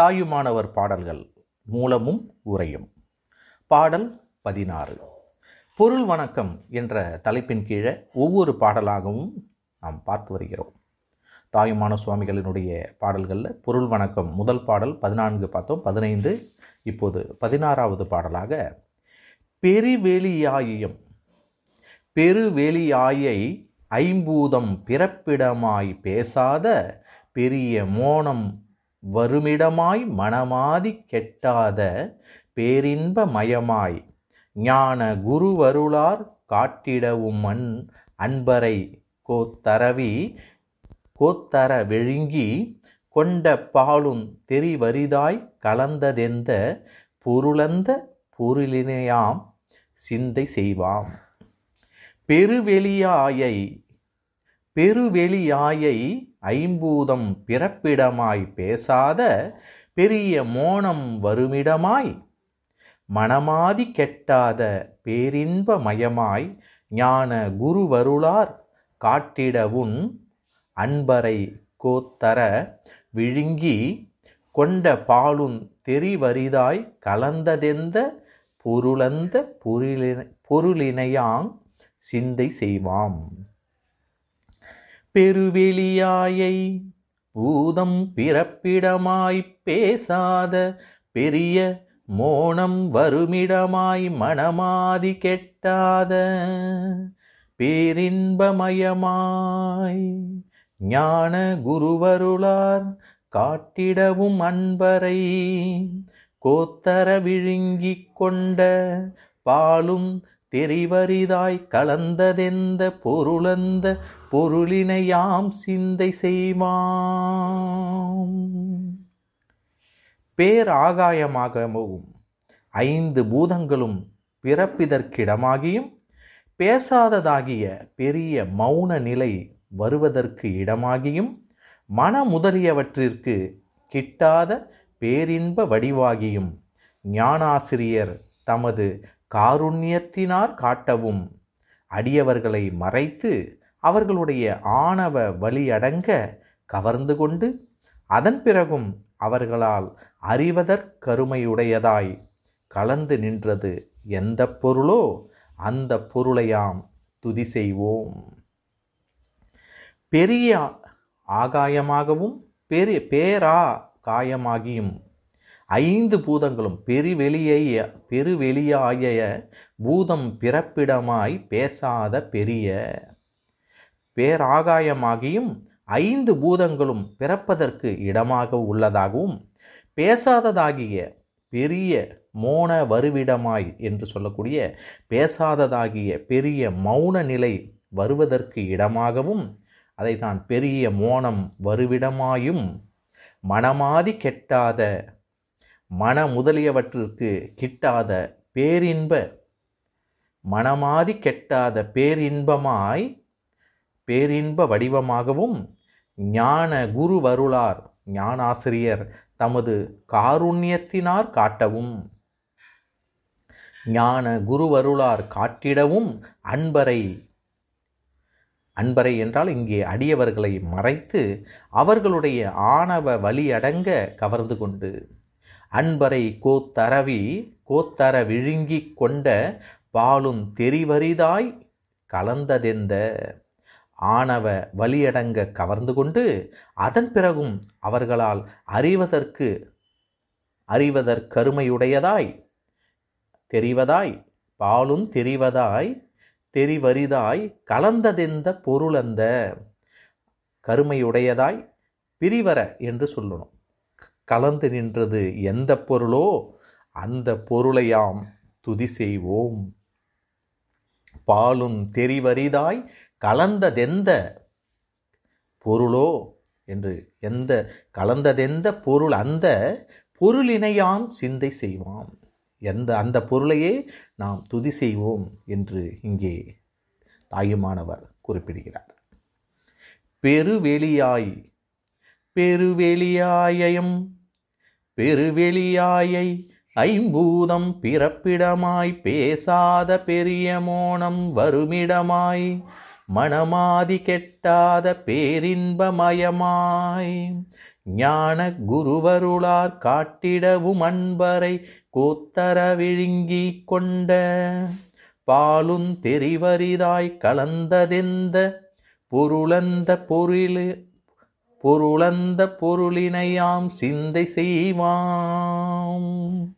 தாயுமானவர் பாடல்கள் மூலமும் உரையும். பாடல் பதினாறு. பொருள் வணக்கம் என்ற தலைப்பின் கீழே ஒவ்வொரு பாடலாகவும் நாம் பார்த்து வருகிறோம். தாயுமான சுவாமிகளினுடைய பாடல்களில் பொருள் வணக்கம் முதல் பாடல் பதினான்கு பார்த்தோம் பதினைந்து. இப்போது பதினாறாவது பாடலாக பெருவேலியாயம் பெருவேலியாயை ஐம்பூதம் பிறப்பிடமாய் பேசாத பெரிய மோனம் வருமிடமாய் மனமாதி கெட்டாத பேரின்ப மயமாய் ஞான குருவருளார் காட்டிடவும் மண் அன்பரை கோத்தரவி கோத்தர விழுங்கி கொண்ட பாலும் தெரிவரிதாய் கலந்ததெந்த பொருளந்த பொருளினையாம் சிந்தை செய்வாம். பெருவெளியாயை பெருவெளியாயை ஐம்பூதம் பிறப்பிடமாய் பேசாத பெரிய மோனம் வருமிடமாய். மனமாதி கெட்டாத பேரின்ப மயமாய் ஞான குருவருளார் காட்டிடவுன் அன்பரை கோத்தர விழுங்கி கொண்ட பாலுந் தெரிவரிதாய் கலந்ததெந்த பொருளந்த பொருளின பொருளினையாங் சிந்தை செய்வாம். பெருவெளியாயை பூதம் பிறப்பிடமாய்ப் பேசாத பெரிய மோனம் வருமிடமாய் மனமாதி கெட்டாத பேரின்பமயமாய் ஞான குருவருளார் காட்டிடவும் அன்பரை கோத்தர விழுங்கிக் கொண்ட பாலும் தெரிவரிதாய் கலந்ததெந்த பொருளந்த பொருளினையாம் சிந்தை செய்வாம். பேராகாயமாகவும் ஐந்து பூதங்களும் பிறப்பிதற்கிடமாகியும் பேசாததாகிய பெரிய மௌன நிலை வருவதற்கு இடமாகியும் மன முதலியவற்றிற்கு கிட்டாத பேரின்ப வடிவாகியும் ஞானாசிரியர் தமது காருண்யத்தினார் காட்டவும். அடியவர்களை மறைத்து அவர்களுடைய ஆணவ வழியடங்க கவர்ந்து கொண்டு அதன் பிறகும் அவர்களால் அறிவதற்கருமையுடையதாய் கலந்து நின்றது எந்த பொருளோ அந்த பொருளையாம் துதி செய்வோம். பெரிய ஆகாயமாகவும் பெரிய பேரா காயமாகியும் ஐந்து பூதங்களும் பெருவெளியை பெருவெளியாய பூதம் பிறப்பிடமாய் பேசாத பெரிய பேராகாயமாகியும் ஐந்து பூதங்களும் பிறப்பதற்கு இடமாக உள்ளதாகவும் பேசாததாகிய பெரிய மோன வருவிடமாய் என்று சொல்லக்கூடிய பேசாததாகிய பெரிய மௌன நிலை வருவதற்கு இடமாகவும் அதை தான் பெரிய மோனம் வருவிடமாயும் மனமாதி கெட்டாத மன முதலியவற்றிற்கு கிட்டாத பேரின்ப மனமாதி கெட்டாத பேரின்பமாய் பேரின்ப வடிவமாகவும் ஞான குருவருளார் ஞானாசிரியர் தமது காருண்யத்தினார் காட்டவும். ஞான குருவருளார் காட்டிடவும் அன்பரை அன்பரை என்றால் இங்கே அடியவர்களை மறைத்து அவர்களுடைய ஆணவ வழியடங்க கவர்ந்து கொண்டு. அன்பரை கோத்தரவி கோத்தர விழுங்கி கொண்ட பாலும் தெரிவரிதாய் கலந்ததெந்த. ஆணவ வழியடங்க கவர்ந்து கொண்டு அதன் பிறகும் அவர்களால் அறிவதற்கு அறிவதற்கருமையுடையதாய் தெரிவதாய் பாலும் தெரிவதாய் தெரிவரிதாய் கலந்ததெந்த பொருளந்த கருமையுடையதாய் பிரிவர என்று சொல்லணும். கலந்து நின்றது எந்த பொருளோ அந்த பொருளையாம் துதி செய்வோம். பாலும் தெரிவரிதாய் கலந்ததெந்த பொருளோ என்று எந்த கலந்ததெந்த பொருள் அந்த பொருளினையாம் சிந்தை செய்வான் எந்த அந்த பொருளையே நாம் துதி செய்வோம் என்று இங்கே தாயுமானவர் குறிப்பிடுகிறார். பெருவெளியாய் பெருவெளியாயம் பெருவெளியாயை ஐம்பூதம் பிறப்பிடமாய் பேசாத பெரிய மோனம் வருமிடமாய் மனமாதி கெட்டாத பேரின்பமயமாய் ஞான குருவருளார் காட்டிடவும் அன்பரை கூத்தர விழுங்கி கொண்ட பாலும் தெரிவரிதாய் கலந்ததெந்த பொருளந்த பொருள் பொருளந்த பொருளினையாம் சிந்தை செய்வாம்.